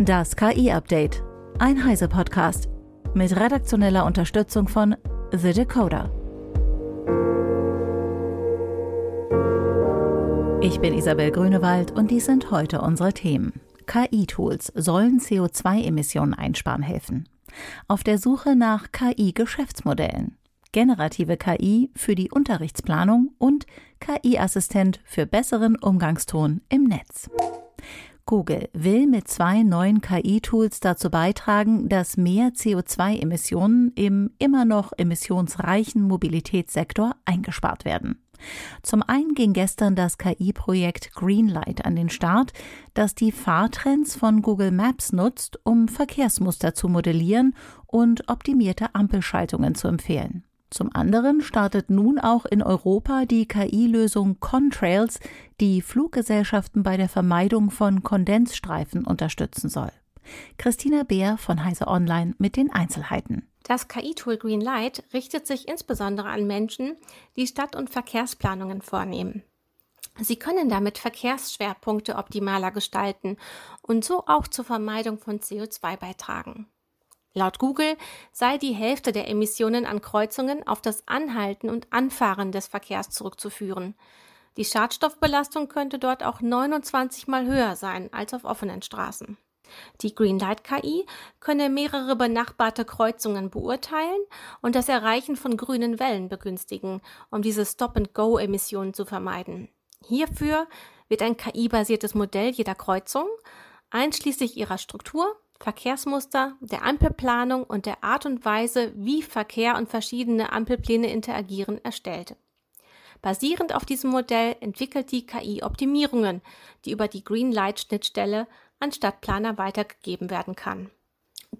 Das KI-Update. Ein Heise-Podcast. Mit redaktioneller Unterstützung von The Decoder. Ich bin Isabel Grünewald und dies sind heute unsere Themen. KI-Tools sollen CO2-Emissionen einsparen helfen. Auf der Suche nach KI-Geschäftsmodellen. Generative KI für die Unterrichtsplanung und KI-Assistent für besseren Umgangston im Netz. Google will mit zwei neuen KI-Tools dazu beitragen, dass mehr CO2-Emissionen im immer noch emissionsreichen Mobilitätssektor eingespart werden. Zum einen ging gestern das KI-Projekt Greenlight an den Start, das die Fahrtrends von Google Maps nutzt, um Verkehrsmuster zu modellieren und optimierte Ampelschaltungen zu empfehlen. Zum anderen startet nun auch in Europa die KI-Lösung Contrails, die Fluggesellschaften bei der Vermeidung von Kondensstreifen unterstützen soll. Christina Beer von Heise Online mit den Einzelheiten. Das KI-Tool Greenlight richtet sich insbesondere an Menschen, die Stadt- und Verkehrsplanungen vornehmen. Sie können damit Verkehrsschwerpunkte optimaler gestalten und so auch zur Vermeidung von CO2 beitragen. Laut Google sei die Hälfte der Emissionen an Kreuzungen auf das Anhalten und Anfahren des Verkehrs zurückzuführen. Die Schadstoffbelastung könnte dort auch 29 mal höher sein als auf offenen Straßen. Die Greenlight KI könne mehrere benachbarte Kreuzungen beurteilen und das Erreichen von grünen Wellen begünstigen, um diese Stop-and-Go-Emissionen zu vermeiden. Hierfür wird ein KI-basiertes Modell jeder Kreuzung, einschließlich ihrer Struktur, Verkehrsmuster, der Ampelplanung und der Art und Weise, wie Verkehr und verschiedene Ampelpläne interagieren, erstellt. Basierend auf diesem Modell entwickelt die KI Optimierungen, die über die Greenlight-Schnittstelle an Stadtplaner weitergegeben werden kann.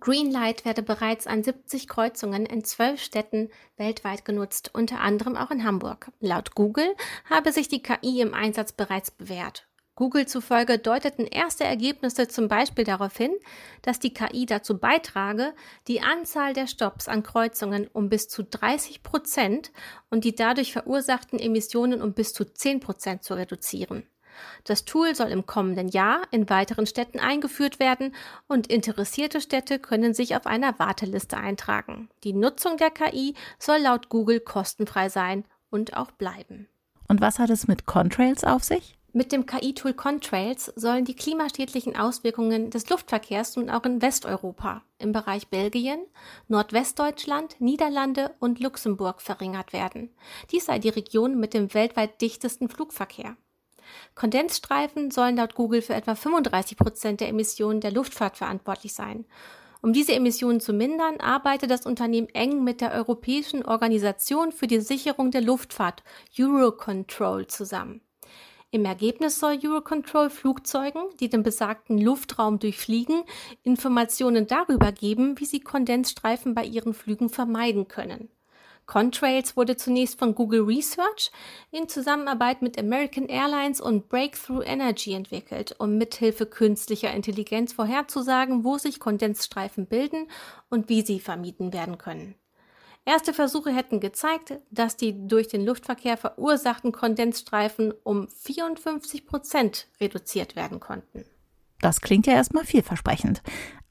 Greenlight werde bereits an 70 Kreuzungen in zwölf Städten weltweit genutzt, unter anderem auch in Hamburg. Laut Google habe sich die KI im Einsatz bereits bewährt. Google zufolge deuteten erste Ergebnisse zum Beispiel darauf hin, dass die KI dazu beitrage, die Anzahl der Stops an Kreuzungen um bis zu 30 Prozent und die dadurch verursachten Emissionen um bis zu 10 Prozent zu reduzieren. Das Tool soll im kommenden Jahr in weiteren Städten eingeführt werden und interessierte Städte können sich auf einer Warteliste eintragen. Die Nutzung der KI soll laut Google kostenfrei sein und auch bleiben. Und was hat es mit Contrails auf sich? Mit dem KI-Tool Contrails sollen die klimaschädlichen Auswirkungen des Luftverkehrs nun auch in Westeuropa, im Bereich Belgien, Nordwestdeutschland, Niederlande und Luxemburg verringert werden. Dies sei die Region mit dem weltweit dichtesten Flugverkehr. Kondensstreifen sollen laut Google für etwa 35 Prozent der Emissionen der Luftfahrt verantwortlich sein. Um diese Emissionen zu mindern, arbeitet das Unternehmen eng mit der Europäischen Organisation für die Sicherung der Luftfahrt Eurocontrol zusammen. Im Ergebnis soll Eurocontrol Flugzeugen, die den besagten Luftraum durchfliegen, Informationen darüber geben, wie sie Kondensstreifen bei ihren Flügen vermeiden können. Contrails wurde zunächst von Google Research in Zusammenarbeit mit American Airlines und Breakthrough Energy entwickelt, um mithilfe künstlicher Intelligenz vorherzusagen, wo sich Kondensstreifen bilden und wie sie vermieden werden können. Erste Versuche hätten gezeigt, dass die durch den Luftverkehr verursachten Kondensstreifen um 54 Prozent reduziert werden konnten. Das klingt ja erstmal vielversprechend.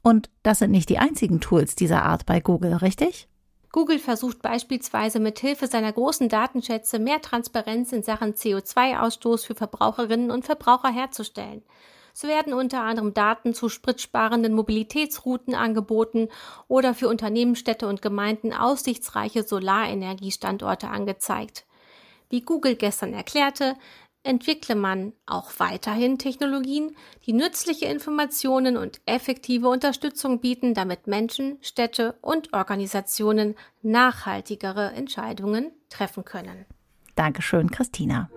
Und das sind nicht die einzigen Tools dieser Art bei Google, richtig? Google versucht beispielsweise mit Hilfe seiner großen Datenschätze mehr Transparenz in Sachen CO2-Ausstoß für Verbraucherinnen und Verbraucher herzustellen. Es werden unter anderem Daten zu spritsparenden Mobilitätsrouten angeboten oder für Unternehmen, Städte und Gemeinden aussichtsreiche Solarenergiestandorte angezeigt. Wie Google gestern erklärte, entwickle man auch weiterhin Technologien, die nützliche Informationen und effektive Unterstützung bieten, damit Menschen, Städte und Organisationen nachhaltigere Entscheidungen treffen können. Dankeschön, Christina.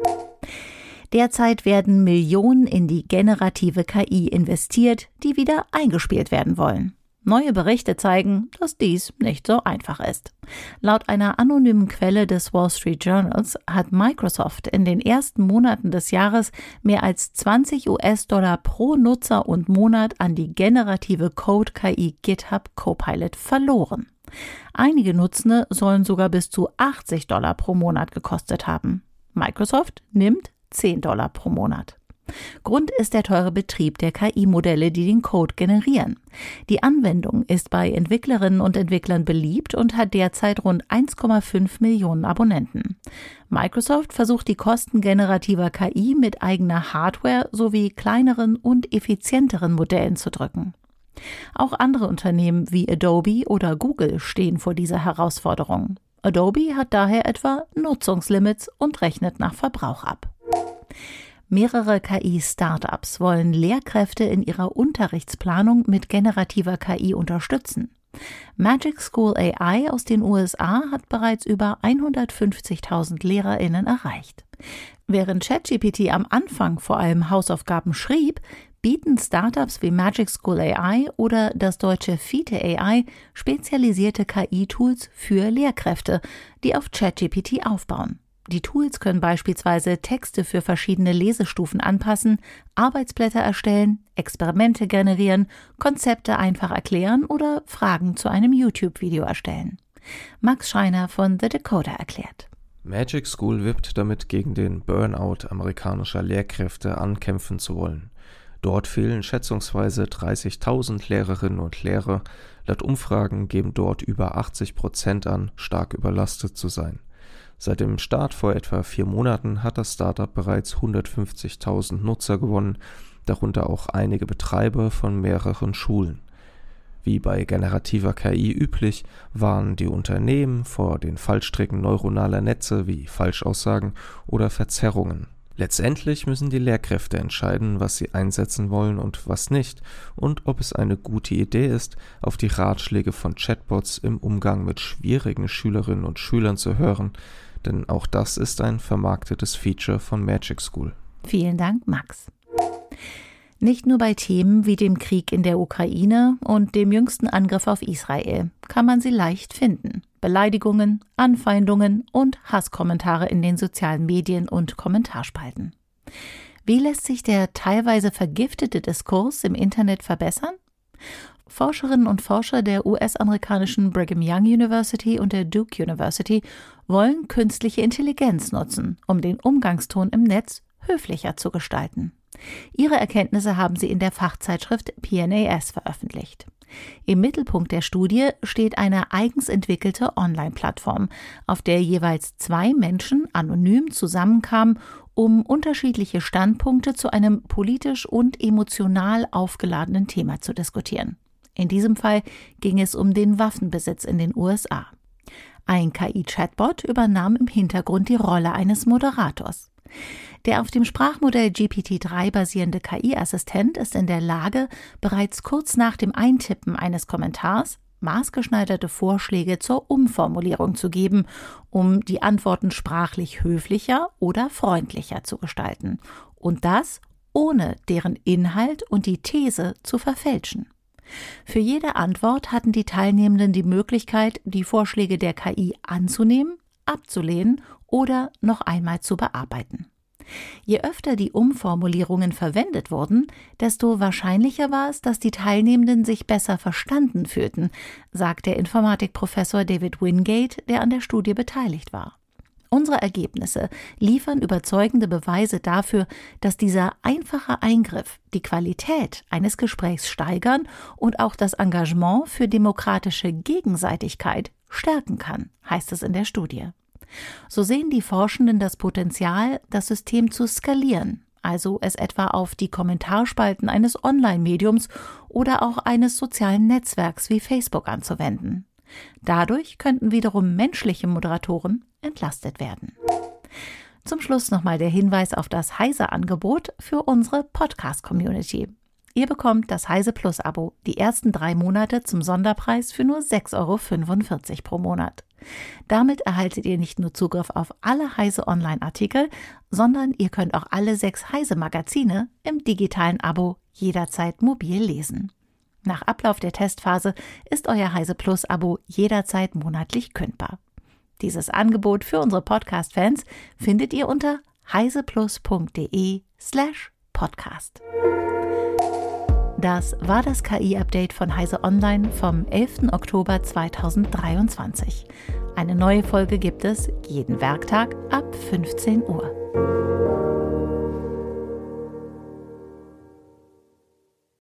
Derzeit werden Millionen in die generative KI investiert, die wieder eingespielt werden wollen. Neue Berichte zeigen, dass dies nicht so einfach ist. Laut einer anonymen Quelle des Wall Street Journals hat Microsoft in den ersten Monaten des Jahres mehr als 20 US-Dollar pro Nutzer und Monat an die generative Code-KI GitHub Copilot verloren. Einige Nutzende sollen sogar bis zu 80 Dollar pro Monat gekostet haben. Microsoft nimmt 10 Dollar pro Monat. Grund ist der teure Betrieb der KI-Modelle, die den Code generieren. Die Anwendung ist bei Entwicklerinnen und Entwicklern beliebt und hat derzeit rund 1,5 Millionen Abonnenten. Microsoft versucht die Kosten generativer KI mit eigener Hardware sowie kleineren und effizienteren Modellen zu drücken. Auch andere Unternehmen wie Adobe oder Google stehen vor dieser Herausforderung. Adobe hat daher etwa Nutzungslimits und rechnet nach Verbrauch ab. Mehrere KI-Startups wollen Lehrkräfte in ihrer Unterrichtsplanung mit generativer KI unterstützen. Magic School AI aus den USA hat bereits über 150.000 Lehrerinnen erreicht. Während ChatGPT am Anfang vor allem Hausaufgaben schrieb, bieten Startups wie Magic School AI oder das deutsche Fite AI spezialisierte KI-Tools für Lehrkräfte, die auf ChatGPT aufbauen. Die Tools können beispielsweise Texte für verschiedene Lesestufen anpassen, Arbeitsblätter erstellen, Experimente generieren, Konzepte einfach erklären oder Fragen zu einem YouTube-Video erstellen. Max Schreiner von The Decoder erklärt. Magic School wippt damit gegen den Burnout amerikanischer Lehrkräfte ankämpfen zu wollen. Dort fehlen schätzungsweise 30.000 Lehrerinnen und Lehrer. Laut Umfragen geben dort über 80 Prozent an, stark überlastet zu sein. Seit dem Start vor etwa vier Monaten hat das Startup bereits 150.000 Nutzer gewonnen, darunter auch einige Betreiber von mehreren Schulen. Wie bei generativer KI üblich, warnen die Unternehmen vor den Fallstricken neuronaler Netze wie Falschaussagen oder Verzerrungen. Letztendlich müssen die Lehrkräfte entscheiden, was sie einsetzen wollen und was nicht, und ob es eine gute Idee ist, auf die Ratschläge von Chatbots im Umgang mit schwierigen Schülerinnen und Schülern zu hören, denn auch das ist ein vermarktetes Feature von Magic School. Vielen Dank, Max. Nicht nur bei Themen wie dem Krieg in der Ukraine und dem jüngsten Angriff auf Israel kann man sie leicht finden. Beleidigungen, Anfeindungen und Hasskommentare in den sozialen Medien und Kommentarspalten. Wie lässt sich der teilweise vergiftete Diskurs im Internet verbessern? Forscherinnen und Forscher der US-amerikanischen Brigham Young University und der Duke University wollen künstliche Intelligenz nutzen, um den Umgangston im Netz höflicher zu gestalten. Ihre Erkenntnisse haben sie in der Fachzeitschrift PNAS veröffentlicht. Im Mittelpunkt der Studie steht eine eigens entwickelte Online-Plattform, auf der jeweils zwei Menschen anonym zusammenkamen, um unterschiedliche Standpunkte zu einem politisch und emotional aufgeladenen Thema zu diskutieren. In diesem Fall ging es um den Waffenbesitz in den USA. Ein KI-Chatbot übernahm im Hintergrund die Rolle eines Moderators. Der auf dem Sprachmodell GPT-3 basierende KI-Assistent ist in der Lage, bereits kurz nach dem Eintippen eines Kommentars maßgeschneiderte Vorschläge zur Umformulierung zu geben, um die Antworten sprachlich höflicher oder freundlicher zu gestalten. Und das ohne deren Inhalt und die These zu verfälschen. Für jede Antwort hatten die Teilnehmenden die Möglichkeit, die Vorschläge der KI anzunehmen, abzulehnen oder noch einmal zu bearbeiten. Je öfter die Umformulierungen verwendet wurden, desto wahrscheinlicher war es, dass die Teilnehmenden sich besser verstanden fühlten, sagt der Informatikprofessor David Wingate, der an der Studie beteiligt war. Unsere Ergebnisse liefern überzeugende Beweise dafür, dass dieser einfache Eingriff die Qualität eines Gesprächs steigern und auch das Engagement für demokratische Gegenseitigkeit stärken kann, heißt es in der Studie. So sehen die Forschenden das Potenzial, das System zu skalieren, also es etwa auf die Kommentarspalten eines Online-Mediums oder auch eines sozialen Netzwerks wie Facebook anzuwenden. Dadurch könnten wiederum menschliche Moderatoren entlastet werden. Zum Schluss nochmal der Hinweis auf das Heise-Angebot für unsere Podcast-Community. Ihr bekommt das Heise Plus Abo, die ersten drei Monate zum Sonderpreis für nur 6,45 Euro pro Monat. Damit erhaltet ihr nicht nur Zugriff auf alle Heise Online-Artikel, sondern ihr könnt auch alle sechs Heise Magazine im digitalen Abo jederzeit mobil lesen. Nach Ablauf der Testphase ist euer Heise Plus Abo jederzeit monatlich kündbar. Dieses Angebot für unsere Podcast-Fans findet ihr unter heiseplus.de slash podcast. Das war das KI-Update von Heise Online vom 11. Oktober 2023. Eine neue Folge gibt es jeden Werktag ab 15 Uhr.